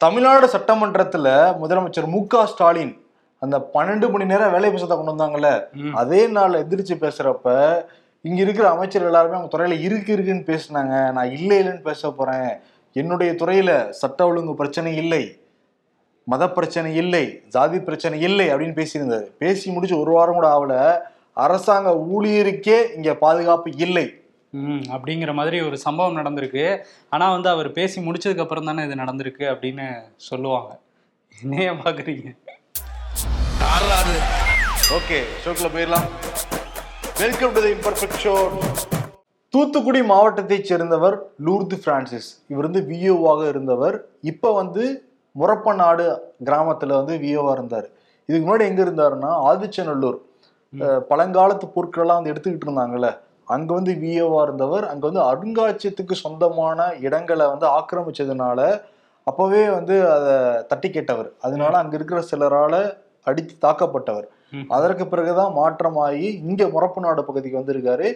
தமிழ்நாடு சட்டமன்றத்துல முதலமைச்சர் மு க ஸ்டாலின் அந்த பன்னெண்டு மணி நேரம் வேலை பேசத்தை கொண்டு வந்தாங்கல்ல. அதே நாள் எதிர்த்து பேசுறப்ப இங்க இருக்கிற அமைச்சர் எல்லாருமே அவங்க துறையில இருக்கு இருக்குன்னு பேசுனாங்க. நான் இல்லை இல்லைன்னு பேச போறேன். என்னுடைய துறையில சட்ட ஒழுங்கு பிரச்சனை இல்லை. மத பிரச்சனை இல்லை. ஜாதி பிரச்சனை இல்லை அப்படின்னு பேசியிருந்தாரு. பேசி முடிச்சு ஒரு வாரம் கூட ஆகல. அரசாங்க ஊழியருக்கே இங்க பாதுகாப்பு இல்லை. அப்படிங்கிற மாதிரி ஒரு சம்பவம் நடந்திருக்கு. ஆனா வந்து அவர் பேசி முடிச்சதுக்கு அப்புறம் தானே இது நடந்திருக்கு அப்படின்னு சொல்லுவாங்க. என்னைய பாக்குறீங்க? ஓகே ஷோக்குள்ள போயிடலாம். Welcome to the imperfect show Thoothukudi மாவட்டத்தைச் சேர்ந்தவர் லூர்து பிரான்சிஸ். இவர் வந்து விஓவாக இருந்தவர். இப்போ வந்து முரப்பநாடு கிராமத்துல வந்து விஓவா இருந்தார். இதுக்கு முன்னாடி எங்க இருந்தாருன்னா ஆதிச்சநல்லூர். பழங்காலத்து பொருட்களெல்லாம் வந்து எடுத்துக்கிட்டு இருந்தாங்கல்ல. அங்க வந்து விஓவா இருந்தவர். அங்க வந்து அருங்காட்சியத்துக்கு சொந்தமான இடங்களை வந்து ஆக்கிரமிச்சதுனால அப்பவே வந்து அதை தட்டி கேட்டவர். அதனால அங்க இருக்கிற சிலரால அடித்து தாக்கப்பட்டவர். அதற்கு பிறகுதான் மாற்றமாகி இங்க முறப்பு நாடு பகுதிக்கு வந்திருக்காரு.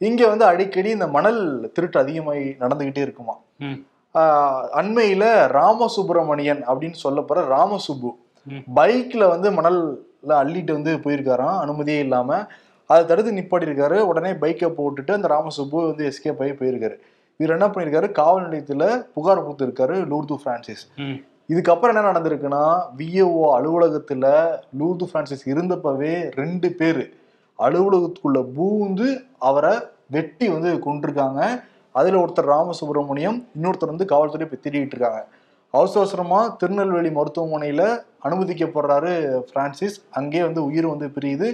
இங்க வந்து அடிக்கடி இந்த மணல் திருட்டு அதிகமாகி நடந்துகிட்டே இருக்குமா. அண்மையில ராமசுப்பிரமணியன் அப்படின்னு சொல்லப்படுற ராமசுப்பு. பைக்ல வந்து மணல்ல அள்ளிட்டு வந்து போயிருக்காராம். அனுமதியே இல்லாம அதை தடுத்து நிப்பாட்டி இருக்காரு உடனே பைக்கை போட்டுட்டு அந்த ராமசுப்பு வந்து எஸ்கேப் ஆகி போயிருக்காரு. இவர் என்ன பண்ணியிருக்காரு? காவல் நிலையத்துல புகார் கொடுத்திருக்காரு லூர்து பிரான்சிஸ். இதுக்கப்புறம் என்ன நடந்திருக்குன்னா விஏஓ அலுவலகத்துல லூர்து பிரான்சிஸ் இருந்தப்பவே ரெண்டு பேர். அலுவலகத்துக்குள்ள பூந்து அவரை வெட்டி வந்து கொண்டிருக்காங்க அதுல ஒருத்தர் ராமசுப்ரமணியம் இன்னொருத்தர் வந்து காவல்துறை இப்போ தேடிட்டு இருக்காங்க. அவசர அவசரமா திருநெல்வேலி மருத்துவமனையில அனுமதிக்கப்படுறாரு பிரான்சிஸ். அங்கேயே வந்து உயிர் வந்து பிரியுது.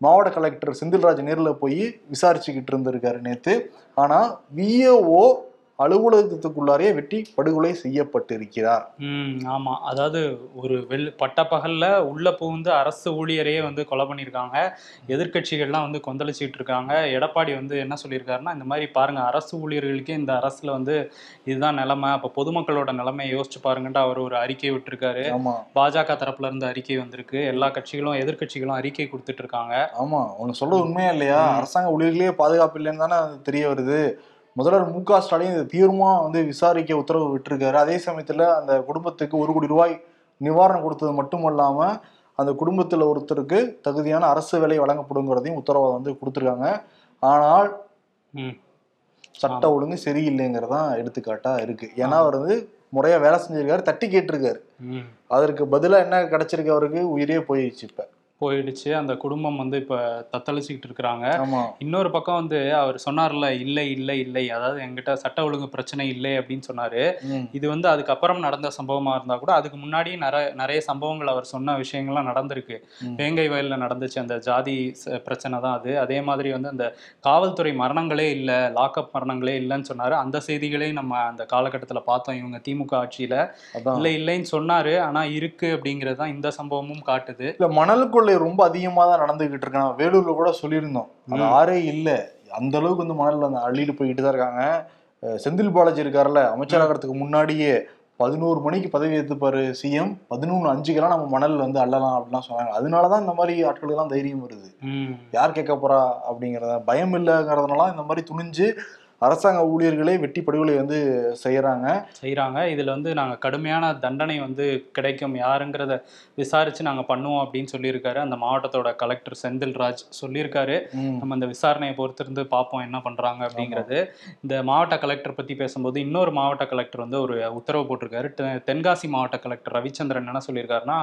மாவட்ட கலெக்டர் செந்தில்ராஜ் நேரில் போய் விசாரிச்சுக்கிட்டு இருந்திருக்காரு நேற்று ஆனால் விஏஓ அலுவலகத்துக்குள்ளாரே வெட்டி படுகொலை செய்யப்பட்டிருக்கிறார். ஆமா. அதாவது ஒரு வெள் பட்டப்பகல்ல உள்ள புகுந்து அரசு ஊழியரையே வந்து கொலை பண்ணியிருக்காங்க. எதிர்க்கட்சிகள்லாம் வந்து கொந்தளிச்சிட்டு இருக்காங்க எடப்பாடி வந்து என்ன சொல்லியிருக்காருன்னா இந்த மாதிரி பாருங்க அரசு ஊழியர்களுக்கே இந்த அரசுல வந்து இதுதான் நிலைமை. அப்ப பொதுமக்களோட நிலைமையை யோசிச்சு பாருங்கன்ட்டு அவர் ஒரு அறிக்கை விட்டிருக்காரு. பாஜக தரப்புல இருந்து அறிக்கை வந்திருக்கு. எல்லா கட்சிகளும் எதிர்க்கட்சிகளும் அறிக்கை கொடுத்துட்டு இருக்காங்க ஆமா. உனக்கு சொல்றது உண்மையா இல்லையா? அரசாங்க ஊழியர்களே பாதுகாப்பு இல்லைன்னு தானே அது தெரிய வருது. முதல்வர் மு க ஸ்டாலின் இதை தீவிரமா வந்து விசாரிக்க உத்தரவு விட்டிருக்காரு. அதே சமயத்துல அந்த குடும்பத்துக்கு ஒரு கோடி ரூபாய் நிவாரணம் கொடுத்தது மட்டுமல்லாம அந்த குடும்பத்துல ஒருத்தருக்கு தகுதியான அரசு வேலை வழங்கப்படுங்கிறதையும் உத்தரவாதம் வந்து கொடுத்துருக்காங்க. ஆனால் சட்ட ஒழுங்கு சரியில்லைங்கிறதான் எடுத்துக்காட்டா இருக்கு. ஏன்னா அவர் வந்து முறையா வேலை செஞ்சிருக்காரு தட்டி கேட்டிருக்காரு. அதற்கு பதிலா என்ன கிடைச்சிருக்கு அவருக்கு? உயிரே போயிடுச்சு இப்ப. போயிடுச்சு. அந்த குடும்பம் வந்து இப்ப தத்தளிச்சுக்கிட்டு இருக்கிறாங்க. இன்னொரு பக்கம் வந்து அவர் சொன்னார்ல இல்லை இல்லை இல்லை. அதாவது என்கிட்ட சட்ட ஒழுங்கு பிரச்சனை இல்லை அப்படின்னு சொன்னாரு. இது வந்து அதுக்கப்புறம் நடந்த சம்பவமா இருந்தா கூட அதுக்கு முன்னாடி நிறைய நிறைய சம்பவங்கள் அவர் சொன்ன விஷயங்கள்லாம் நடந்திருக்கு. வேங்கை வயல்ல நடந்துச்சு அந்த ஜாதி பிரச்சனை தான் அது. அதே மாதிரி வந்து அந்த காவல்துறை மரணங்களே இல்லை லாக்அப் மரணங்களே இல்லைன்னு சொன்னாரு. அந்த செய்திகளையும் நம்ம அந்த காலகட்டத்துல பார்த்தோம். இவங்க திமுக ஆட்சியில இல்லை இல்லைன்னு சொன்னாரு. ஆனா இருக்கு அப்படிங்கிறது தான் இந்த சம்பவமும் காட்டுது. இல்ல மணல் கொள்ளை ரொம்ப அதிகமா தான் நடந்துகிட்டு இருக்கு. நம்ம வேலூர்ல கூட சொல்லியிருந்தோம். அது. ஆறே இல்ல. அந்த அளவுக்கு வந்து மணல் அந்த அள்ளிட்டு போய்கிட்டு தான் இருக்காங்க. செந்தில் பாலாஜி இருக்காருல்ல அமைச்சராகிறதுக்கு முன்னாடியே பதினோரு மணிக்கு பதவி ஏற்றுப்பாரு சிஎம். பதினொன்று அஞ்சுக்கெல்லாம் நம்ம மணல் வந்து அள்ளலாம் அப்படிலாம் சொன்னாங்க. அதனாலதான் இந்த மாதிரி ஆட்களுக்கெல்லாம் தைரியம் வருது. யார் கேட்க போறா அப்படிங்கிறத? பயம் இல்லைங்கிறதுனால இந்த மாதிரி துணிஞ்சு அரசாங்க ஊழியர்களே வெட்டி படுகொலை வந்து செய்யறாங்க. செய்கிறாங்க இதில் வந்து நாங்கள் கடுமையான தண்டனை வந்து கிடைக்கும். யாருங்கிறத விசாரித்து நாங்கள் பண்ணுவோம் அப்படின்னு சொல்லியிருக்காரு. அந்த மாவட்டத்தோட கலெக்டர் செந்தில்ராஜ் சொல்லியிருக்காரு. ம். நம்ம இந்த விசாரணையை பொறுத்திருந்து பார்ப்போம் என்ன பண்ணுறாங்க அப்படிங்கிறது. இந்த மாவட்ட கலெக்டர் பற்றி பேசும்போது இன்னொரு மாவட்ட கலெக்டர் வந்து ஒரு உத்தரவு போட்டிருக்காரு. தென்காசி மாவட்ட கலெக்டர் ரவிச்சந்திரன் என்ன சொல்லியிருக்காருன்னா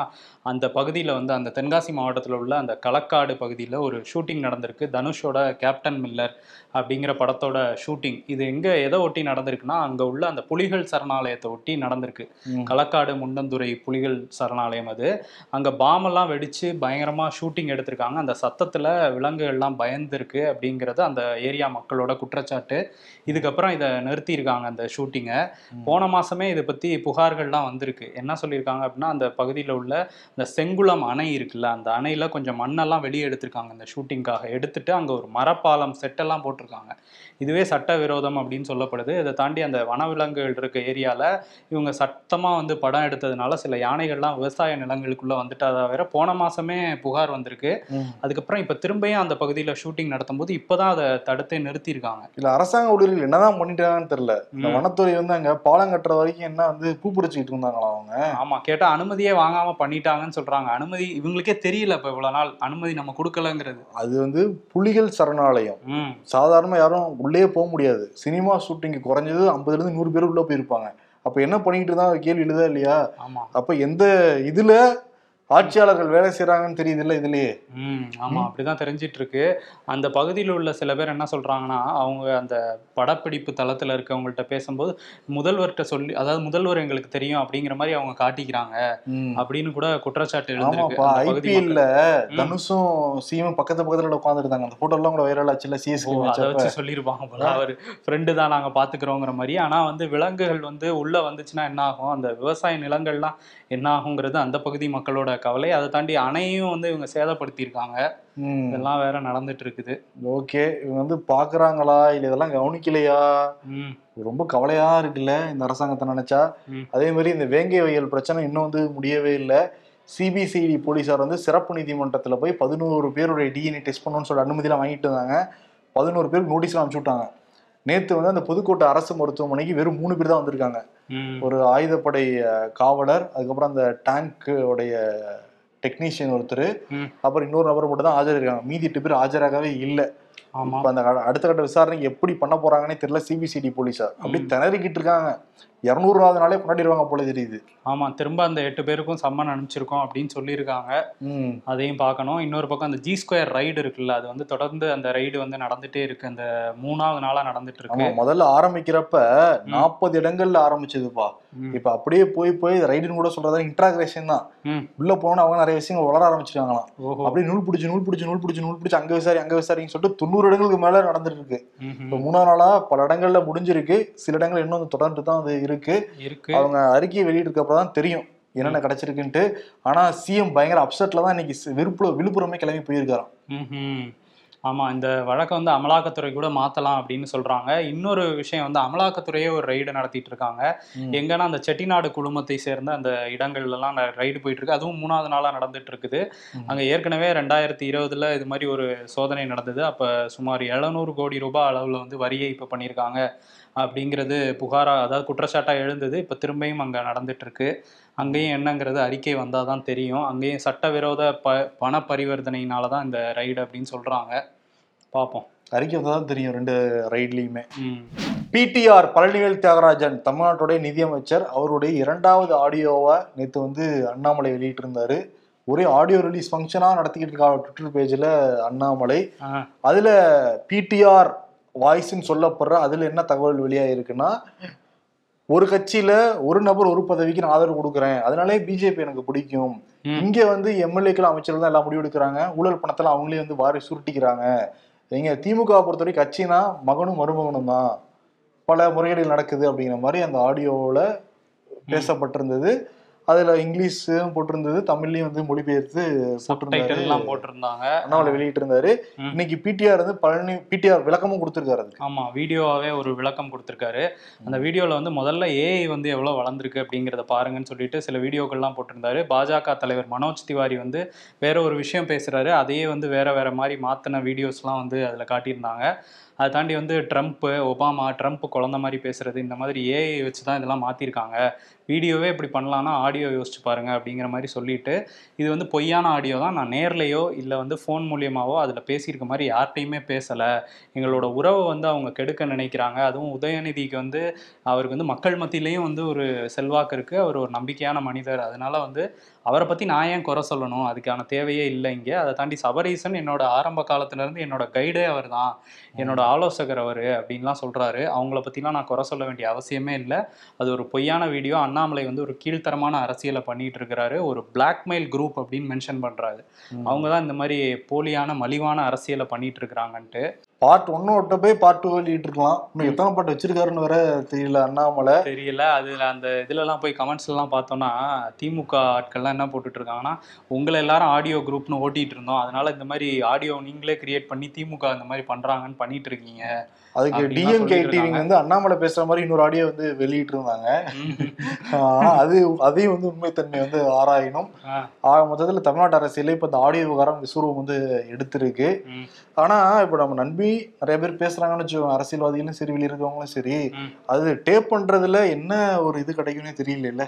அந்த பகுதியில் வந்து அந்த தென்காசி மாவட்டத்தில் உள்ள அந்த களக்காடு பகுதியில் ஒரு ஷூட்டிங் நடந்திருக்கு. தனுஷோட கேப்டன் மில்லர் அப்படிங்கிற படத்தோட ஷூட்டிங். இது எங்கே எதை ஒட்டி நடந்திருக்குன்னா அங்கே உள்ள அந்த புலிகள் சரணாலயத்தை ஒட்டி நடந்திருக்கு. களக்காடு முண்டந்துறை புலிகள் சரணாலயம் அது. அங்கே பாமெல்லாம் வெடிச்சு பயங்கரமாக ஷூட்டிங் எடுத்திருக்காங்க. அந்த சத்தத்தில் விலங்குகள்லாம் பயந்துருக்கு அப்படிங்கிறது அந்த ஏரியா மக்களோட குற்றச்சாட்டு. இதுக்கப்புறம் இதை நிறுத்தியிருக்காங்க அந்த ஷூட்டிங்கை. போன மாதமே இதை பற்றி புகார்கள்லாம் வந்திருக்கு. என்ன சொல்லியிருக்காங்க அப்படின்னா அந்த பகுதியில் உள்ள இந்த செங்குளம் அணை இருக்குல்ல அந்த அணையில் கொஞ்சம் மண்ணெல்லாம் வெளியே எடுத்திருக்காங்க இந்த ஷூட்டிங்காக. எடுத்துட்டு அங்கே ஒரு மரப்பாலம் செட்டெல்லாம் போட்டிருக்காங்க. இதுவே சட்ட விரோதம் அப்படின்னு சொல்லப்படுது. இதை தாண்டி அந்த வனவிலங்குகள் இருக்க ஏரியால இவங்க சத்தமா வந்து படம் எடுத்ததுனால சில யானைகள்லாம் விவசாய நிலங்களுக்குள்ள வந்துட்டதா வேற போன மாசமே புகார் வந்திருக்கு. அதுக்கப்புறம் இப்ப திரும்பியும் அந்த பகுதியில ஷூட்டிங் நடத்தும் போது இப்பதான் அதை தடுத்து நிறுத்தியிருக்காங்க. இல்ல அரசாங்க ஊழியர்கள் என்னதான் பண்ணிட்டாங்கன்னு தெரியல. இந்த. வனத்துறை வந்து அங்க பாலம் கட்டுற வரைக்கும் என்ன வந்து பூ பறிச்சுக்கிட்டு இருந்தாங்களா அவங்க? ஆமா கேட்டா அனுமதியே வாங்காம பண்ணிட்டாங்கன்னு சொல்றாங்க. அனுமதி இவங்களுக்கே தெரியல இப்ப இவ்வளவு நாள். அனுமதி நம்ம கொடுக்கலங்கிறது. அது வந்து புலிகள் சரணாலயம். ம். சாதாரண யாரும் உள்ளே போக முடியாது. சினிமா ஷூட்டிங் குறைஞ்சது ஐம்பதுல இருந்து நூறு பேர் உள்ள போயிருப்பாங்க. அப்ப என்ன பண்ணிட்டு இருந்தா? கேள்வி எழுதா இல்லையா? அப்ப எந்த இதுல ஆட்சியாளர்கள் வேலை செய்யறாங்கன்னு தெரியுது இல்ல இதுலயே. ம் ஆமா அப்படிதான் தெரிஞ்சிட்டு இருக்கு அந்த பகுதியில் உள்ள சில பேர் என்ன சொல்றாங்கன்னா அவங்க அந்த படப்பிடிப்பு தளத்துல இருக்கவங்கள்ட்ட பேசும்போது முதல்வர்கிட்ட சொல்லி அதாவது முதல்வர் எங்களுக்கு தெரியும் அப்படிங்கிற மாதிரி அவங்க காட்டிக்கிறாங்க. அப்படின்னு கூட குற்றச்சாட்டு எழுந்திருக்கு ஐபிஎல்ல. தனுஷும் சீமும் பக்கத்து பக்கத்துல உட்காந்துருந்தாங்க அந்த போட்டோ எல்லாம் கூட வைரல் சிஎஸ்கே அதை மேட்ச் வச்சு சொல்லியிருப்பாங்க போல. அவர் ஃப்ரெண்டு தான் நாங்க பாத்துக்கிறோங்கிற மாதிரி. ஆனா வந்து விலங்குகள் வந்து உள்ள வந்துச்சுன்னா என்ன ஆகும்? அந்த விவசாய நிலங்கள்லாம் என்ன ஆகுங்கிறது அந்த பகுதி மக்களோட கவலை. அதை தாண்டி அணையும் வந்து இவங்க சேதப்படுத்தியிருக்காங்க. இதெல்லாம் வேற நடந்துட்டு இருக்குது ஓகே. இவங்க வந்து பாக்குறாங்களா? இல்ல இதெல்லாம் கவனிக்கலையா? ரொம்ப கவலையா இருக்குல்ல இந்த அரசாங்கத்தை நினைச்சா. அதே மாதிரி இந்த வேங்கை வயல் பிரச்சனை இன்னும் வந்து முடியவே இல்லை. சிபிசிஐடி போலீசார் வந்து சிறப்பு நீதிமன்றத்துல போய் பதினோரு பேருடைய டிஎன்ஏ டெஸ்ட் பண்ணணும்னு சொல்லி அனுமதிலாம் வாங்கிட்டு இருந்தாங்க. பதினோரு பேருக்கு நோட்டீஸ்லாம் அனுப்பிச்சு விட்டாங்க. நேத்து வந்து அந்த புதுக்கோட்டை அரசு மருத்துவமனைக்கு வெறும் மூணு பேர் தான் வந்திருக்காங்க. ஒரு ஆயுதப்படை காவலர் அதுக்கப்புறம் அந்த டேங்க் உடைய டெக்னீஷியன் ஒருத்தர். அப்புறம் இன்னொரு நபர் மட்டும் தான் ஆஜரிருக்காங்க மீதி எட்டு பேர் ஆஜராகவே இல்லை. ஆமா. இப்ப அந்த அடுத்த கட்ட விசாரணைக்கு எப்படி பண்ண போறாங்கன்னே தெரியல. சிபிசிடி போலீஸார். அப்படி. திணறிக்கிட்டு இருக்காங்க. இருநூறுவாவது நாளே கொண்டாடிடுவாங்க போல தெரியுது. ஆமா திரும்ப அந்த எட்டு பேருக்கும் சம்மன் அனுப்பிச்சிருக்கோம் அப்படின்னு சொல்லியிருக்காங்க. அதையும் பார்க்கணும். இன்னொரு பக்கம் அந்த ஜி ஸ்கொயர் ரைடு இருக்குல்ல அது வந்து தொடர்ந்து அந்த ரைடு வந்து நடந்துட்டே இருக்கு. அந்த மூணாவது நாளா நடந்துட்டு இருக்கு. முதல்ல ஆரம்பிக்கிறப்ப நாற்பது இடங்கள்ல ஆரம்பிச்சதுப்பா. இப்ப அப்படியே போய் போய் ரைடுன்னு கூட சொல்றதா இன்ட்ராகிரேஷன் தான். உள்ள போனோன்னு அவங்க நிறைய விஷயங்கள் வளர ஆரம்பிச்சிருக்காங்களாம் அப்படியே நூல் பிடிச்சி நூல் பிடிச்சி நூல் பிடிச்சி நூல் பிடிச்சி அங்க விசாரி அங்க விசாரின்னு சொல்லிட்டு தொண்ணூறு இடங்களுக்கு மேல நடந்துட்டு இருக்கு. மூணாவது நாளா பல இடங்கள்ல முடிஞ்சிருக்கு. சில இடங்கள் இன்னும் தொடர்ந்து தான் அது இருக்கு. அவங்க அறிக்கையை வெளியிட்டிருக்கப்ப தான் தெரியும் என்னென்ன கிடைச்சிருக்குன்ட்டு. ஆனா சிஎம் பயங்கர அப்செட்ல தான் இன்னைக்கு விழுப்புரம் விழுப்புரமே கிளம்பி போயிருக்காராம். ம்ஹும். ஆமா இந்த வழக்கை வந்து அமலாக்கத்துறை கூட மாத்தலாம் அப்படின்னு சொல்றாங்க. இன்னொரு விஷயம் வந்து அமலாக்கத்துறையே ஒரு ரைடு நடத்திட்டு இருக்காங்க. எங்கன்னா அந்த செட்டிநாடு குழுமத்தை சேர்ந்த அந்த இடங்கள்ல எல்லாம் ரைடு போயிட்டு இருக்கு. அதுவும் மூணாவது நாளா நடந்துட்டு இருக்குது. அங்க ஏற்கனவே ரெண்டாயிரத்தி இருபதுல இது மாதிரி ஒரு சோதனை நடந்தது. அப்ப சுமார் எழுநூறு கோடி ரூபாய் அளவுல வந்து வரி ஏய்ப்பு பண்ணியிருக்காங்க. அப்படிங்கிறது புகாரா அதாவது குற்றச்சாட்டா எழுந்தது. இப்ப திரும்பியும் அங்க நடந்துட்டு இருக்கு. அங்கேயும் என்னங்கிறது அறிக்கை வந்தால் தான் தெரியும். அங்கேயும் சட்டவிரோத ப பண பரிவர்த்தனையினால தான் இந்த ரைடு அப்படின்னு சொல்றாங்க. பார்ப்போம் அறிக்கை வந்தா தான் தெரியும் ரெண்டு ரைட்லயுமே பிடிஆர் பழனிவேல் தியாகராஜன் தமிழ்நாட்டுடைய நிதியமைச்சர் அவருடைய இரண்டாவது ஆடியோவை நேற்று வந்து அண்ணாமலை வெளியிட்டு இருந்தாரு ஒரே ஆடியோ ரிலீஸ் ஃபங்க்ஷனாக நடத்திக்கிட்டு இருக்காங்க ட்விட்டர் பேஜில் அண்ணாமலை. அதில் பிடிஆர் வாய்ஸ்ன்னு சொல்லப்படுற அதில் என்ன தகவல் வெளியாகிருக்குன்னா ஒரு கட்சியில ஒரு நபர் ஒரு பதவிக்கு நான் ஆதரவு கொடுக்குறேன். அதனாலே பிஜேபி எனக்கு பிடிக்கும். இங்க வந்து எம்எல்ஏக்கள் அமைச்சர்கள் தான் எல்லாம் முடிவு எடுக்கிறாங்க. ஊழல் பணத்தெல்லாம் அவங்களே வந்து வாரி சுருட்டிக்கிறாங்க. இங்க திமுக பொறுத்தவரை கட்சினா மகனும் மருமகனும் தான். பல முறைகேடுகள் நடக்குது அப்படிங்கிற மாதிரி அந்த ஆடியோவில் பேசப்பட்டிருந்தது. அதுல இங்கிலீஷும் போட்டிருந்தது தமிழ்லயும் வந்து மொழிபெயர்த்து எல்லாம் போட்டிருந்தாங்க. அண்ணாமலை வெளியிட்டு இருந்தாரு. இன்னைக்கு பிடிஆர் வந்து பழனி பிடிஆர் விளக்கமும் கொடுத்திருக்காரு அதுக்கு. ஆமா வீடியோவாவே ஒரு விளக்கம் கொடுத்துருக்காரு. அந்த வீடியோல வந்து முதல்ல ஏஐ வந்து எவ்வளவு வளர்ந்துருக்கு அப்படிங்கிறத பாருங்கன்னு சொல்லிட்டு சில வீடியோக்கள்லாம் போட்டிருந்தாரு. பாஜக தலைவர் மனோஜ் திவாரி வந்து வேற ஒரு விஷயம் பேசுறாரு. அதையே வந்து வேற வேற மாதிரி மாத்தின வீடியோஸ்லாம் வந்து அதுல காட்டியிருந்தாங்க. அதை தாண்டி வந்து ட்ரம்ப் ஒபாமா ட்ரம்ப் குழந்த மாதிரி பேசுறது இந்த மாதிரி ஏஐ வச்சு தான் இதெல்லாம் மாத்திருக்காங்க. வீடியோவே இப்படி பண்ணலாம்னா ஆடியோ யோசிச்சு பாருங்க அப்படிங்கிற மாதிரி சொல்லிட்டு இது வந்து பொய்யான ஆடியோ தான். நான் நேர்லையோ இல்லை வந்து ஃபோன் மூலியமாவோ அதில் பேசியிருக்க மாதிரி யார்கிட்டையுமே பேசலை. எங்களோட உறவை வந்து அவங்க கெடுக்க நினைக்கிறாங்க. அதுவும் உதயநிதிக்கு வந்து அவருக்கு வந்து மக்கள் மத்தியிலையும் வந்து ஒரு செல்வாக்கு இருக்கு. அவர் ஒரு நம்பிக்கையான மனிதர். அதனால வந்து அவரை பத்தி நான் ஏன் குறை சொல்லணும்? அதுக்கான தேவையே இல்லை இங்கே. அதை தாண்டி சபரீசன் என்னோட ஆரம்ப காலத்துல இருந்து என்னோட கைடே அவர் தான் என்னோட ஆலோசகர் அவர் அப்படின்லாம் சொல்றாரு. அவங்கள பத்திலாம் நான் குறை சொல்ல வேண்டிய அவசியமே இல்லை. அது ஒரு பொய்யான வீடியோ அண்ணாமலை வந்து ஒரு கீழ்த்தரமான அரசியலை பண்ணிட்டு இருக்கிறாரு ஒரு பிளாக்மெயில் குரூப் அப்படின்னு மென்ஷன் பண்றாரு. அவங்க தான் இந்த மாதிரி போலியான மலிவான அரசியலை பண்ணிட்டு இருக்கிறாங்கன்ட்டு பார்ட் ஒன்னு விட்ட போய் பார்ட் டூ வெளியிட்டு இருக்கலாம். இன்னும் எத்தனை பாட்டு வச்சிருக்காருன்னு வேற தெரியல அண்ணாமலை. தெரியல. அதுல அந்த இதுல எல்லாம் போய் கமெண்ட்ஸ் எல்லாம் பார்த்தோம்னா திமுக ஆட்கள்லாம் என்ன போட்டுட்டு இருக்காங்கன்னா உங்களை எல்லாரும் ஆடியோ குரூப்னு ஓட்டிட்டு இருந்தோம். அதனால இந்த மாதிரி ஆடியோ நீங்களே கிரியேட் பண்ணி திமுக இந்த மாதிரி பண்றாங்கன்னு பண்ணிட்டு இருக்கீங்க. அதுக்கு டிஎம்கே டிவிங்க வந்து அண்ணாமலை பேசுற மாதிரி இன்னொரு ஆடியோ வந்து வெளியிட்டு இருந்தாங்க. ஆனா அது அதையும் வந்து உண்மைத்தன்மை வந்து ஆராயணும். ஆக மொத்தத்துல தமிழ்நாட்டு அரசியல இப்ப இந்த ஆடியோ விவகாரம் விஸ்வரூபம் வந்து எடுத்திருக்கு. ஆனா இப்ப நம்ம நம்பி நிறைய பேர் பேசுறாங்கன்னு வச்சுக்கோங்க. அரசியல்வாதிகளும் சரி வெளிய இருக்கவங்களும் சரி அது டேப் பண்றதுல என்ன ஒரு இது கிடைக்கும்னே தெரியல.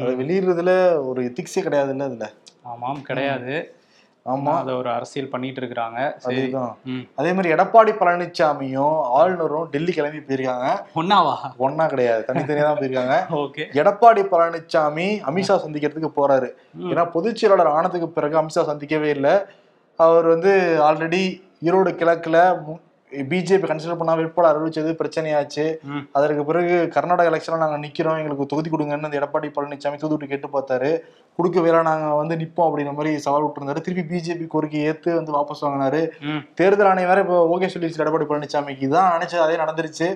அதை வெளியிடுறதுல ஒரு எத்திக்ஸே கிடையாது இல்ல அதுல. ஆமாம் கிடையாது. ஆமா. அதை ஒரு அரசியல் பண்ணிட்டு இருக்கிறாங்க. அதுதான். அதே மாதிரி எடப்பாடி பழனிசாமியும் ஆளுநரும் டெல்லி கிளம்பி போயிருக்காங்க. ஒன்னாவா? ஒன்னா கிடையாது. தனித்தனியா தான் போயிருக்காங்க. ஓகே. எடப்பாடி பழனிசாமி அமித்ஷா சந்திக்கிறதுக்கு போறாரு. ஏன்னா பொதுச் செயலாளர் ஆனதுக்கு பிறகு அமித்ஷா சந்திக்கவே இல்லை. அவர் வந்து ஆல்ரெடி ஈரோடு கிழக்குல பிஜேபி கன்சிடர் பண்ணா வேட்பாளர் அறிவிச்சது பிரச்சனையாச்சு. அதற்கு பிறகு கர்நாடக எலெக்ஷன்ல நாங்க நிக்கிறோம். எங்களுக்கு தொகுதி கொடுங்கன்னு அந்த எடப்பாடி பழனிசாமி தூதுட்டு கேட்டு பார்த்தாரு. கொடுக்கவே நாங்க வந்து நிப்போம் அப்படிங்கிற மாதிரி சவால் விட்டுருந்தாரு. திருப்பி பிஜேபி கோரிக்கை ஏத்து வந்து வாபஸ் வாங்கினாரு. தேர்தல் ஆணையம் வேற இப்போ ஓகே சொல்லிடுச்சு எடப்பாடி பழனிசாமிக்கு இதான் நினைச்சது அதே நடந்துருச்சு.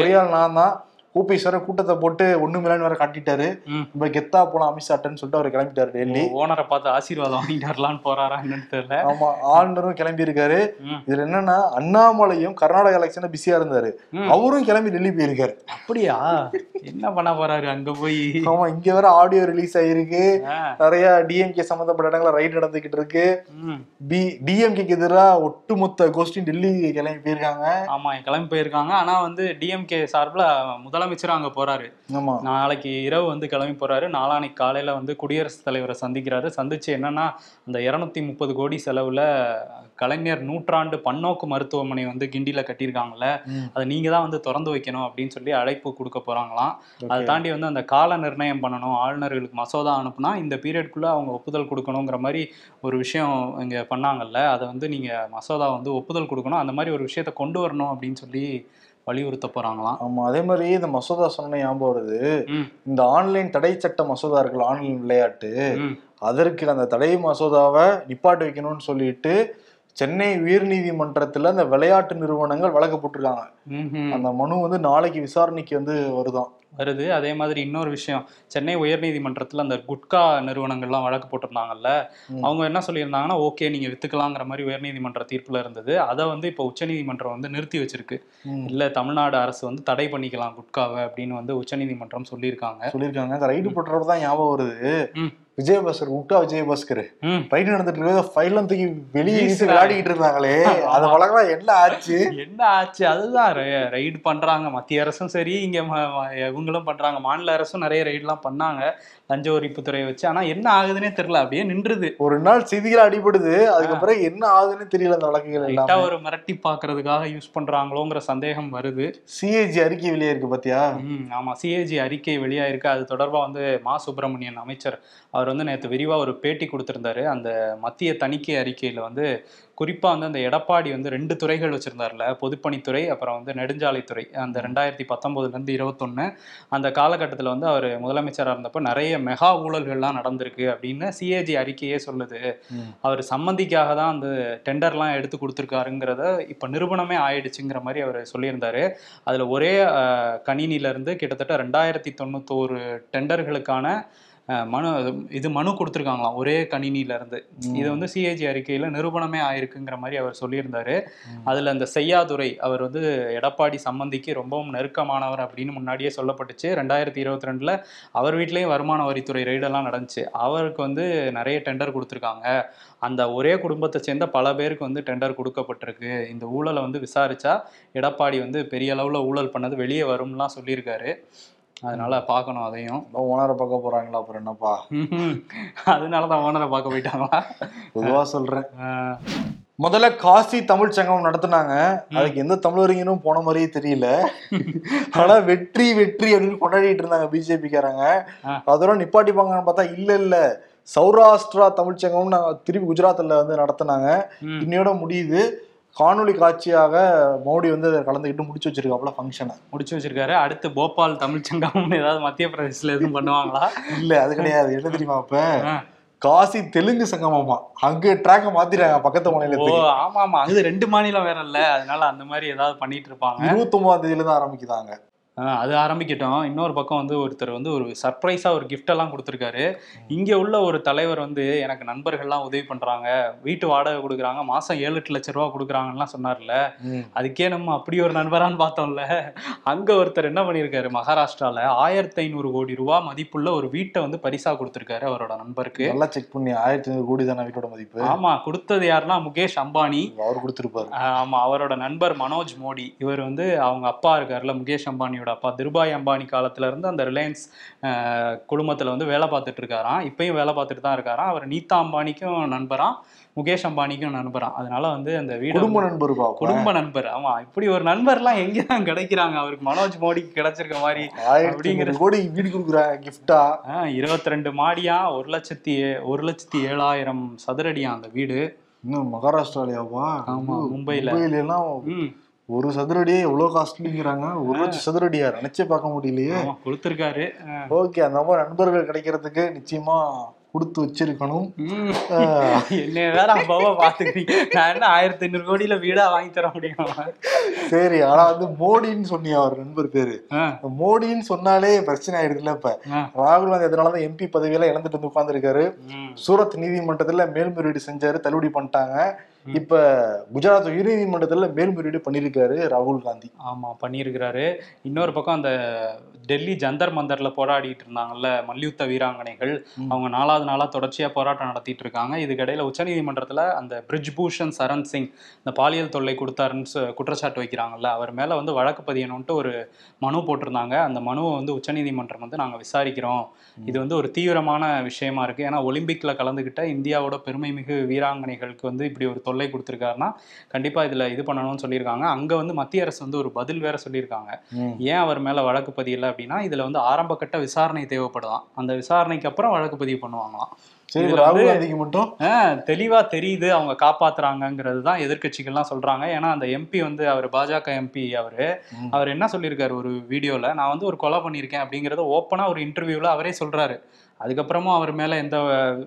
ஒரே ஆள் நான் தான். ஓபிஎஸ் வேற கூட்டத்தை போட்டு ஒண்ணு மில்லன்னு வேற காட்டிட்டாரு. ம். இப்ப கெத்தா போலாம் அமித்ஷாட்டன்னு சொல்லிட்டு அவர் கிளம்பிட்டாரு டெல்லி. ஓனரை பார்த்து ஆசீர்வாதம் வாங்கிட்டு வரலான்னு போறாரா என்னன்னு தெரியல. ஆமா ஆளுநரும் கிளம்பி இருக்காரு. இதுல என்னன்னா அண்ணாமலையும் கர்நாடக எலெக்ஷன்ல பிஸியா இருந்தாரு. அவரும் கிளம்பி டெல்லி போயிருக்காரு. அப்படியா? என்ன பண்ண போறாரு அங்க போய்? ஆமா இங்க வேற ஆடியோ ரிலீஸ் ஆயிருக்கு. நிறைய டிஎம்கே சம்பந்தப்பட்ட இடங்கள ரைட் நடந்துகிட்டு இருக்கு. பி டிஎம்கேக்கு எதிராக ஒட்டுமொத்த கோஷ்டியும் டெல்லி கிளம்பி போயிருக்காங்க. ஆமா கிளம்பி போயிருக்காங்க. ஆனா வந்து டிஎம்கே சார்பில் முதலமைச்சர் அங்க போறாரு. நாளைக்கு இரவு வந்து கிளம்பி போறாரு. நாளானைக்கு காலையில வந்து குடியரசுத் தலைவரை சந்திக்கிறாரு. சந்திச்சு என்னன்னா அந்த இருநூத்தி முப்பது கோடி செலவுல கலைஞர் நூற்றாண்டு பன்னோக்கு மருத்துவமனை வந்து கிண்டில கட்டியிருக்காங்கல்ல. அதை நீங்க தான் வந்து திறந்து வைக்கணும் அப்படின்னு சொல்லி அழைப்பு கொடுக்க போறாங்களாம். அதை. தாண்டி வந்து அந்த கால நிர்ணயம் பண்ணணும் ஆளுநர்களுக்கு மசோதா அனுப்புனா இந்த பீரியட்குள்ள அவங்க ஒப்புதல் கொடுக்கணுங்கிற மாதிரி ஒரு விஷயம் இங்க பண்ணாங்கல்ல அதை வந்து நீங்க மசோதா வந்து ஒப்புதல் கொடுக்கணும். அந்த மாதிரி ஒரு விஷயத்த கொண்டு வரணும் அப்படின்னு சொல்லி வலியுறுத்த போறாங்களாம். ஆமா அதே மாதிரி இந்த மசோதா சொன்ன ஞாபகம் வருது. இந்த ஆன்லைன் தடை சட்ட மசோதா இருக்குல்ல ஆன்லைன் விளையாட்டு அதற்கு அந்த தடை மசோதாவை நிப்பாட்டி வைக்கணும்னு சொல்லிட்டு சென்னை உயர்நீதிமன்றத்துல அந்த விளையாட்டு நிறுவனங்கள் வழக்கு போட்டிருக்காங்க. அந்த மனு வந்து நாளைக்கு விசாரணைக்கு வந்து வருதாம் வருது. அதே மாதிரி இன்னொரு விஷயம். சென்னை உயர்நீதிமன்றத்தில் அந்த குட்கா நிறுவனங்கள்லாம் வழக்கு போட்டிருந்தாங்கல்ல. அவங்க என்ன சொல்லியிருந்தாங்கன்னா ஓகே நீங்கள் வித்துக்கலாங்கிற மாதிரி உயர்நீதிமன்ற தீர்ப்பில் இருந்தது. அதை வந்து இப்போ உச்சநீதிமன்றம் வந்து நிறுத்தி வச்சிருக்கு. இல்லை தமிழ்நாடு அரசு வந்து தடை பண்ணிக்கலாம் குட்காவை அப்படின்னு வந்து உச்சநீதிமன்றம் சொல்லியிருக்காங்க. சொல்லியிருக்காங்க. அந்த ரைடு போட்டுறப்ப தான் ஞாபகம் வருது. விஜயபாஸ்கர் விட்டா விஜயபாஸ்கர். ரைடு நடந்துட்டு இருக்க ஃபைல்லாம் தூக்கி வெளியே வீசி. விளையாடிட்டு இருந்தாங்களே. அது வழக்கெல்லாம் என்ன ஆச்சு? என்ன ஆச்சு? அதுதான் ரைடு பண்றாங்க. மத்திய அரசும் சரி இங்க இவங்களும் பண்றாங்க. மாநில அரசும் நிறைய ரைடுலாம் பண்ணாங்க. லஞ்ச ஒழிப்புத்துறையை வச்சு. ஆனா என்ன ஆகுதுன்னே தெரியல. அப்படியே நின்றுது. ஒரு நாள் செய்திகள் அடிபடுது. அதுக்கப்புறம் என்ன ஆகுதுன்னு தெரியல அந்த வழக்குகள் எல்லாம். ஒரு மிரட்டி பாக்குறதுக்காக யூஸ் பண்றாங்களோங்கிற சந்தேகம் வருது. சிஏஜி அறிக்கை வெளியே இருக்கு பாத்தியா? ஆமா. சிஏஜி அறிக்கை வெளியாயிருக்கு. அது தொடர்பா வந்து மா சுப்பிரமணியன் அமைச்சர். அவர் வந்து நேற்று விரிவா ஒரு பேட்டி கொடுத்திருந்தாரு. அந்த மத்திய தணிக்கை அறிக்கையில வந்து குறிப்பா வந்து அந்த எடப்பாடி வந்து ரெண்டு துறைகள் வச்சிருந்தார்ல பொதுப்பணித்துறை அப்புறம் வந்து நெடுஞ்சாலைத்துறை. அந்த ரெண்டாயிரத்தி பத்தொன்பதுல இருந்து இருபத்தொன்னு அந்த காலகட்டத்தில் வந்து அவர் முதலமைச்சராக இருந்தப்போ நிறைய மெகா ஊழல்கள்லாம் நடந்திருக்கு அப்படின்னு சிஏஜி அறிக்கையே சொல்லுது. அவர் சம்மந்திக்காக தான் அந்த டெண்டர்லாம் எடுத்து கொடுத்துருக்காருங்கிறத இப்போ நிரூபணமே ஆயிடுச்சுங்கிற மாதிரி அவர் சொல்லியிருந்தாரு. அதில் ஒரே அஹ், கணினியில இருந்து கிட்டத்தட்ட ரெண்டாயிரத்தி தொண்ணூத்தோரு டெண்டர்களுக்கான மனு இது மனு கொடுத்துருக்காங்களாம். ஒரே கணினியில இருந்து இது வந்து சிஏஜி அறிக்கையில நிரூபணமே ஆயிருக்குங்கிற மாதிரி அவர் சொல்லியிருந்தாரு. அதுல அந்த செய்யாதுரை அவர் வந்து எடப்பாடி சம்பந்திக்கு ரொம்பவும் நெருக்கமானவர் அப்படின்னு முன்னாடியே சொல்லப்பட்டுச்சு. ரெண்டாயிரத்தி இருபத்தி ரெண்டுல அவர் வீட்லயும் வருமான வரித்துறை ரெய்டெல்லாம் நடந்துச்சு. அவருக்கு வந்து நிறைய டெண்டர் கொடுத்துருக்காங்க. அந்த ஒரே குடும்பத்தை சேர்ந்த பல பேருக்கு வந்து டெண்டர் கொடுக்கப்பட்டிருக்கு. இந்த ஊழலை வந்து விசாரிச்சா எடப்பாடி வந்து பெரிய அளவுல ஊழல் பண்ணது வெளியே வரும்லாம் சொல்லியிருக்காரு. அதனால பார்க்கணும் அதையும். ஓனரை பார்க்க போறாங்களா அப்புறம் என்னப்பா? அதனாலதான் ஓனரை பார்க்க போயிட்டாங்களா? பொதுவா சொல்றேன். முதல்ல காசி தமிழ் சங்கம் நடத்துனாங்க. அதுக்கு எந்த தமிழறிஞரும் போன மாதிரியே தெரியல. ஆனா வெற்றி வெற்றி அப்படின்னு கொண்டாடிட்டு இருந்தாங்க பிஜேபிக்காரங்க. அதோட நிப்பாட்டிப்பாங்கன்னு பார்த்தா இல்ல இல்ல. சௌராஷ்டிரா தமிழ் சங்கம்னு நான் திருப்பி குஜராத்ல வந்து நடத்துனாங்க. இன்னையோட முடியுது. காணொளி காட்சியாக மோடி வந்து அதை கலந்துக்கிட்டு முடிச்சு வச்சிருக்காப்புல ஃபங்க்ஷனை முடிச்சு வச்சிருக்காரு. அடுத்து போபால் தமிழ்ச்சங்கம்னு ஏதாவது மத்திய பிரதேசத்துல எதுவும் பண்ணுவாங்களா? இல்ல அது கிடையாது. என்ன தெரியுமா இப்ப. காசி தெலுங்கு சங்கமாமா. அங்க ட்ராக்க மாத்திட்டாங்க பக்கத்து ஓ மாநிலத்துக்கு. ஆமா ஆமா அது ரெண்டு மாநிலம் வேற இல்ல அதனால அந்த மாதிரி ஏதாவது பண்ணிட்டு இருப்பாங்க. இருபத்தி ஒன்பதாம் தேதியில தான் ஆரம்பிக்குதாங்க. ஆ, அது ஆரம்பிக்கட்டும். இன்னொரு பக்கம் வந்து ஒருத்தர் வந்து ஒரு சர்ப்ரைஸா ஒரு gift எல்லாம் கொடுத்துருக்காரு. இங்க உள்ள ஒரு தலைவர் வந்து எனக்கு நண்பர்கள்லாம் உதவி பண்றாங்க. வீட்டு வாடகை கொடுக்குறாங்க. மாசம் ஏழு எட்டு லட்ச ரூபா கொடுக்குறாங்கலாம் சொன்னார்ல. அதுக்கே நம்ம அப்படி ஒரு நண்பரான்னு பார்த்தோம்ல. அங்க ஒருத்தர் என்ன பண்ணியிருக்காரு? மகாராஷ்டிரால ஆயிரத்தி ஐநூறு கோடி ரூபா மதிப்புள்ள ஒரு வீட்டை வந்து பரிசா கொடுத்துருக்காரு அவரோட நண்பருக்கு. நல்லா செக் பண்ணி ஆயிரத்தி ஐநூறு கோடி தானே வீட்டோட மதிப்பு? ஆமா கொடுத்தது யாருன்னா முகேஷ் அம்பானி. அவர் கொடுத்துருப்பாரு. ஆஹ் ஆமா அவரோட நண்பர் மனோஜ் மோடி. இவர் வந்து அவங்க அப்பா இருக்காருல்ல முகேஷ் அம்பானியோட அப்பா திருபாய் அம்பானி காலத்துல இருந்து அந்த ரிலையன்ஸ் குழுமத்துல வந்து வேலை பார்த்துட்டு இருக்காராம். இப்பயும் வேலை பார்த்துட்டு தான் இருக்காராம். அவர் நீதா அம்பானிக்கும் நண்பராம். முகேஷ் அம்பானிக்கும் நண்பராம். அதனால வந்து அந்த வீடு குடும்ப நண்பர் குடும்ப நண்பர். ஆமா இப்படி ஒரு நண்பர்லாம் எங்கதான் கிடைக்கிறாங்க? அவருக்கு மனோஜ் மோடிக்கு கிடைச்சிருக்க மாதிரி அப்படிங்கிற- கோடி வீடு கொடுக்குறாங்க கிஃப்டா இருபத்தி ரெண்டு மாடியா ஒரு லட்சத்தி ஒரு லட்சத்தி ஏழாயிரம் சதுரடியா அந்த வீடு. இன்னும் மகாராஷ்டிராலயாவா? ஆமா, மும்பைல. மும்பைல எல்லாம் ஒரு சதுரடியே எவ்வளவு காஸ்ட்லிங்கிறாங்க ஒரு லட்சம் சதுரடியா? நினைச்சே பார்க்க முடியலையே. கொடுத்துருக்காரு. ஓகே அந்த மாதிரி நண்பர்கள் கிடைக்கிறதுக்கு நிச்சயமா கொடுத்து வச்சிருக்கணும். என்ன வேற அப்பாவா பாத்துக்கிறீங்க நான் என்ன ஆயிரத்தி ஐநூறு கோடியில வீடா வாங்கி தர முடியும்? சரி ஆனா வந்து மோடின்னு சொன்னியா அவர் நண்பர் பேரு? மோடின்னு சொன்னாலே பிரச்சனை ஆயிடுதுல்ல இப்ப. ராகுல் காந்தி அதனாலதான் எம்பி பதவியெல்லாம் இழந்துட்டு வந்து உட்கார்ந்துருக்காரு. சூரத் நீதிமன்றத்துல மேல்முறையீடு செஞ்சாரு தள்ளுபடி பண்ணிட்டாங்க. இப்ப குஜராத் உயர் நீதிமன்றத்துல மேல்முறையீடு பண்ணிருக்காரு ராகுல் காந்தி. ஆமா பண்ணியிருக்கிறாரு. இன்னொரு பக்கம் அந்த டெல்லி ஜந்தர் மந்தர்ல போராடிட்டு இருந்தாங்கல்ல மல்யுத்த வீராங்கனைகள். அவங்க நாலாவது நாளா தொடர்ச்சியா போராட்டம் நடத்திட்டு இருக்காங்க இதுக்கிடையில உச்சநீதிமன்றத்துல அந்த பிரிஜ்பூஷன் சரண் சிங் இந்த பாலியல் தொல்லை கொடுத்தாருன்னு குற்றச்சாட்டு வைக்கிறாங்கல்ல அவர் மேல வந்து வழக்கு பதியணும்ட்டு ஒரு மனு போட்டிருந்தாங்க. அந்த மனுவை வந்து உச்சநீதிமன்றம் வந்து நாங்க விசாரிக்கிறோம். இது வந்து ஒரு தீவிரமான விஷயமா இருக்கு. ஏன்னா ஒலிம்பிக்ல கலந்துக்கிட்ட இந்தியாவோட பெருமை மிகு வீராங்கனைகளுக்கு வந்து இப்படி ஒரு தொல்லை கொடுத்துருக்காருன்னா கண்டிப்பா இதுல இது பண்ணணும்னு சொல்லியிருக்காங்க. அங்க வந்து மத்திய அரசு வந்து ஒரு பதில் வேற சொல்லியிருக்காங்க. ஏன் அவர் மேல வழக்கு பதியல அப்படின்னா இதுல வந்து ஆரம்ப கட்ட விசாரணை தேவைப்படுதாம் அந்த விசாரணைக்கு அப்புறம் வழக்கு பதிவு பண்ணுவாங்களாம். மட்டும்? தெளிவா தெரியுது அவங்க காப்பாத்துறாங்கங்கிறது தான் எதிர்க்கட்சிகள்லாம் சொல்றாங்க. ஏன்னா அந்த எம்பி வந்து அவர் பாஜக எம்பி அவரு. அவர் என்ன சொல்லியிருக்காரு ஒரு வீடியோல? நான் வந்து ஒரு கொலை பண்ணியிருக்கேன் அப்படிங்கறத ஓப்பனா ஒரு இன்டர்வியூல அவரே சொல்றாரு. அதுக்கப்புறமும் அவர் மேல எந்த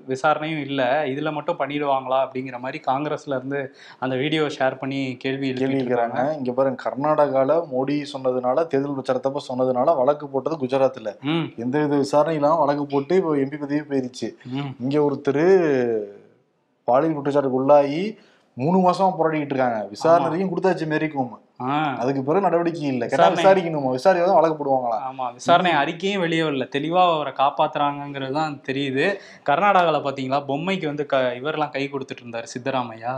விசாரணையும் இல்ல. இதுல மட்டும் பண்ணிடுவாங்களா அப்படிங்கிற மாதிரி காங்கிரஸ்ல இருந்து அந்த வீடியோ ஷேர் பண்ணி கேள்வி இருக்காங்க. இங்க பாருங்க கர்நாடகால மோடி சொன்னதுனால தேர்தல் பிரச்சாரத்தப்ப சொன்னதுனால வழக்கு போட்டது குஜராத்ல. ம். எந்த வித விசாரணை இல்லாம வழக்கு போட்டு இப்போ எம்பி பதவி போயிருச்சு. இங்க ஒருத்தர் பாலியல் குற்றச்சாட்டுக்கு உள்ளாகி மூணு மாசமா போராடிட்டு இருக்காங்க. விசாரணையும் கொடுத்தாச்சு மேரிக்கும் ஆ அதுக்கு பிறகு நடவடிக்கை இல்லை. கேட்டா விசாரிக்கணுமா? விசாரிக்க தான் வழக்கு போடுவாங்களா ஆமா விசாரணை அறிக்கையும் வெளியே வரல. தெளிவா அவரை காப்பாத்துறாங்கங்கிறது தான் தெரியுது. கர்நாடகால பாத்தீங்களா? பொம்மைக்கு வந்து க இவரெல்லாம் கை கொடுத்துட்டு இருந்தாரு சித்தராமையா?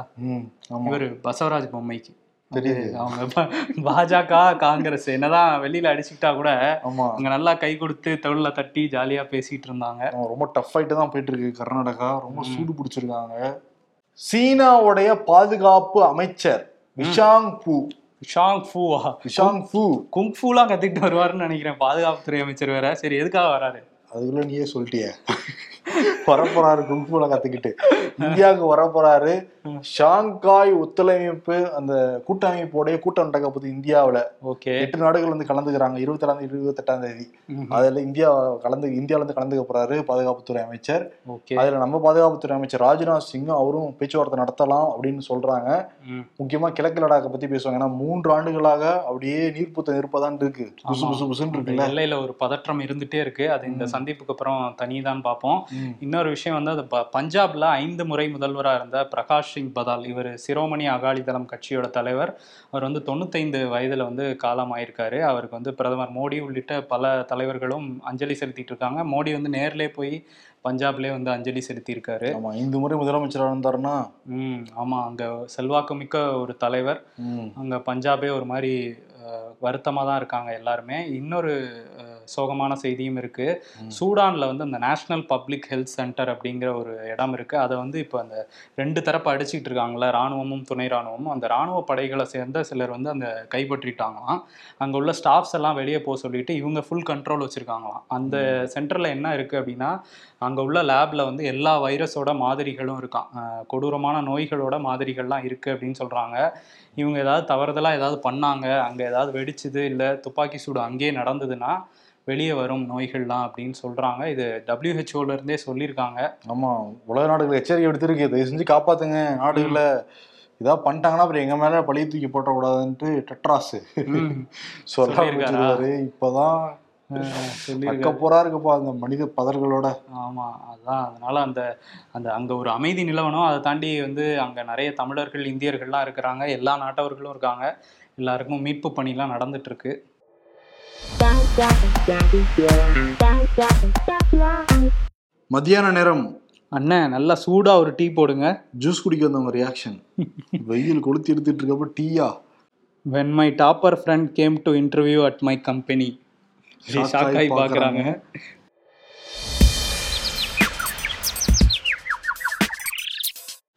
இவரு பசவராஜ் பொம்மைக்கு. தெரியுது. அவங்க பாஜக காங்கிரஸ் என்னதான் வெளியில அடிச்சுக்கிட்டா கூட அங்க நல்லா கை கொடுத்து தோல்ல தட்டி ஜாலியா பேசிட்டு இருந்தாங்க. ரொம்ப டஃப் ஆயிட்டு தான் போயிட்டு இருக்கு கர்நாடகா. ரொம்ப சூடு பிடிச்சிருக்காங்க. சீனாவுடைய பாதுகாப்பு அமைச்சர் விஷாங் பூ. ஷாங் ஃபூவா விஷாங் பூ குங்ஃபூலாம் கத்துக்கிட்டு வருவாருன்னு நினைக்கிறேன். பாதுகாப்புத்துறை அமைச்சர் வேற. சரி எதுக்காக வராரு? அதுக்குள்ள நீயே சொல்லிட்டிய. வரப்போறாரு குங்ஃபூல கத்துக்கிட்டு. இந்தியாவுக்கு வரப்போறாரு. ஷாங்காய் ஒத்துழைப்பு அந்த கூட்டமைப்போடைய கூட்டம் நடக்க போகுது இந்தியாவுல. ஓகே. எட்டு நாடுகள் வந்து கலந்துக்கிறாங்க. இருபத்தி ஏழாம் தேதி இருபத்தி எட்டாம் தேதி அதுல இந்தியா கலந்து இந்தியால இருந்து கலந்துக்க போறாரு பாதுகாப்புத்துறை அமைச்சர். ஓகே. அதுல நம்ம பாதுகாப்புத்துறை அமைச்சர் ராஜ்நாத் சிங்கும் அவரும் பேச்சுவார்த்தை நடத்தலாம் அப்படின்னு சொல்றாங்க. முக்கியமா கிழக்கு லடாக்கை பத்தி பேசுவாங்க. ஏன்னா மூன்று ஆண்டுகளாக அப்படியே நீர்ப்புத்த நிற்பதான் இருக்கு. புசு புசு புசுன்னு இருக்குல்ல. எல்லையில ஒரு பதற்றம் இருந்துட்டே இருக்கு. அது இந்த. சந்திப்புக்கு அப்புறம் தனிதான் பார்ப்போம். ம். இன்னொரு விஷயம் வந்து அது பஞ்சாப்ல ஐந்து முறை முதல்வராக இருந்த பிரகாஷ் சிங் பதால் இவர் சிரோமணி அகாலிதளம் கட்சியோட தலைவர். அவர் வந்து தொண்ணூத்தைந்து வயதுல வந்து காலமாயிருக்காரு. அவருக்கு வந்து பிரதமர் மோடி உள்ளிட்ட பல தலைவர்களும் அஞ்சலி செலுத்திட்டு இருக்காங்க. மோடி வந்து நேர்லயே போய் பஞ்சாப்லயே வந்து அஞ்சலி செலுத்தியிருக்காரு. ஆமா இந்த முறை முதலமைச்சரா இருந்தாருன்னா. ம் ஆமா அங்க செல்வாக்குமிக்க ஒரு தலைவர். அங்க பஞ்சாபே ஒரு மாதிரி வருத்தமாக தான் இருக்காங்க எல்லாருமே. இன்னொரு சோகமான செய்தியும் இருக்கு. ம். சூடான்ல வந்து அந்த நேஷனல் பப்ளிக் ஹெல்த் சென்டர் அப்படிங்கிற ஒரு இடம் இருக்கு. அதை வந்து இப்போ அந்த ரெண்டு தரப்பு அடிச்சுக்கிட்டு இருக்காங்களா ராணுவமும் துணை ராணுவமும். அந்த ராணுவ படைகளை சேர்ந்த சிலர் வந்து அந்த கைப்பற்றிட்டாங்களாம். அங்க உள்ள ஸ்டாஃப்ஸ் எல்லாம் வெளியே போக சொல்லிட்டு இவங்க ஃபுல் கண்ட்ரோல் வச்சிருக்காங்களாம். அந்த சென்டர்ல என்ன இருக்கு அப்படின்னா அங்க உள்ள லேப்ல வந்து எல்லா வைரஸோட மாதிரிகளும் இருக்கான் கொடூரமான நோய்களோட மாதிரிகள்லாம் இருக்கு அப்படின்னு சொல்றாங்க. இவங்க ஏதாவது தவறுதலா ஏதாவது பண்ணாங்க அங்க ஏதாவது வெடிச்சுது இல்ல துப்பாக்கி சூடு அங்கேயே நடந்ததுன்னா வெளியே வரும் நோய்கள்லாம் அப்படின்னு சொல்றாங்க. இது WHO ல இருந்தே சொல்லியிருக்காங்க. ஆமா உலக நாடுகள் எச்சரிக்கை எடுத்திருக்கு தயவு செஞ்சு காப்பாத்துங்க. நாடுகளை இதா பண்ணிட்டாங்கன்னா அப்புறம் எங்க மேல பழிய தூக்கி போட்டக்கூடாதுன்ட்டு டெட்ராஸ். சொல்ல? ஆரம்பிச்சிருவாரு இப்பதான் அக்கப்போரா இருக்குப்பா அந்த மனித பதர்களோட. ஆமா அதான். அதனால அந்த அந்த அங்க ஒரு அமைதி நிலவணும். அதை தாண்டி வந்து அங்க நிறைய தமிழர்கள் இந்தியர்கள்லாம் இருக்கிறாங்க. எல்லா நாட்டவர்களும் இருக்காங்க. எல்லாருக்கும் மீட்பு பணிலாம் நடந்துட்டு இருக்கு மத்தியான நேரம். அண்ணன் நல்லா சூடா ஒரு டீ போடுங்க. ஜூஸ் குடிக்க வந்தவங்க ரியாக்ஷன் வெயில் கொளுத்தி எடுத்துட்டு இருக்கப்ப டீயா? When my topper friend came to interview at my company Shock shock ஆகி ஆகி பார்க்கறாங்க. பார்க்குறாங்க.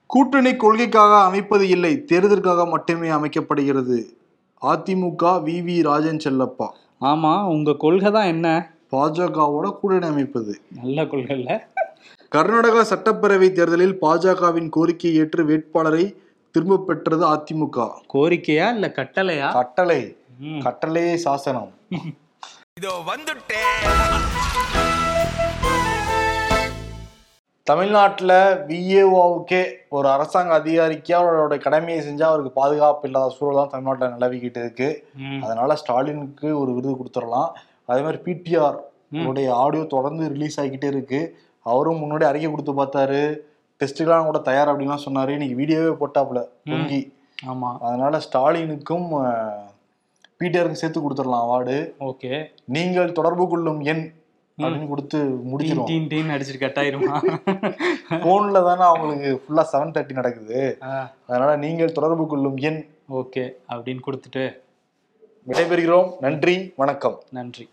கூட்டணி கொள்கைக்காக அமைப்பது இல்லை தேர்தலுக்காக மட்டுமே அமைக்கப்படுகிறது. அதிமுக வி. வி. ராஜன் செல்லப்பா. ஆமா உங்க கொள்கை தான் என்ன? பாஜகவோட கூட்டணி அமைப்பது. நல்ல கொள்கை இல்ல கர்நாடகா சட்டப்பேரவை தேர்தலில் பாஜகவின் கோரிக்கையை ஏற்று வேட்பாளரை திரும்ப பெற்றது அதிமுக. கோரிக்கையா இல்ல கட்டளையா? கட்டளை. ம். கட்டளையே சாசனம். இதோ வந்துட்டேன். தமிழ்நாட்டில் விஏஓவுக்கே ஒரு அரசாங்க அதிகாரிக்கு அவரோட கடமையை செஞ்சா அவருக்கு பாதுகாப்பு இல்லாத சூழல் தான் தமிழ்நாட்டில் நிலவிக்கிட்டு இருக்கு. அதனால ஸ்டாலினுக்கு ஒரு விருது கொடுத்துடலாம். அதே மாதிரி பிடிஆர் உடைய ஆடியோ தொடர்ந்து ரிலீஸ் ஆகிக்கிட்டே இருக்கு. அவரும் முன்னாடி அறிக்கை கொடுத்து பார்த்தாரு. டெஸ்ட்டுக்கெல்லாம் கூட தயார் அப்படின்லாம் சொன்னாரு. இன்னைக்கு வீடியோவே போட்டாப்புல தொங்கி. ஆமா. அதனால ஸ்டாலினுக்கும் பிடிஆருக்கும் சேர்த்து கொடுத்துடலாம் அவார்டு. ஓகே. நீங்கள் தொடர்பு கொள்ளும் எண் அப்படின்னு கொடுத்து முடிச்சிடும் டீன் டீன் அடிச்சிட்டு கட்டாயிருமா? போன்ல தானே அவங்களுக்கு ஃபுல்லா செவன் தேர்ட்டி நடக்குது. அதனால நீங்கள் தொடர்பு கொள்ளும் எண் ஓகே அப்படின்னு கொடுத்துட்டு விடைபெறுகிறோம். நன்றி வணக்கம். நன்றி.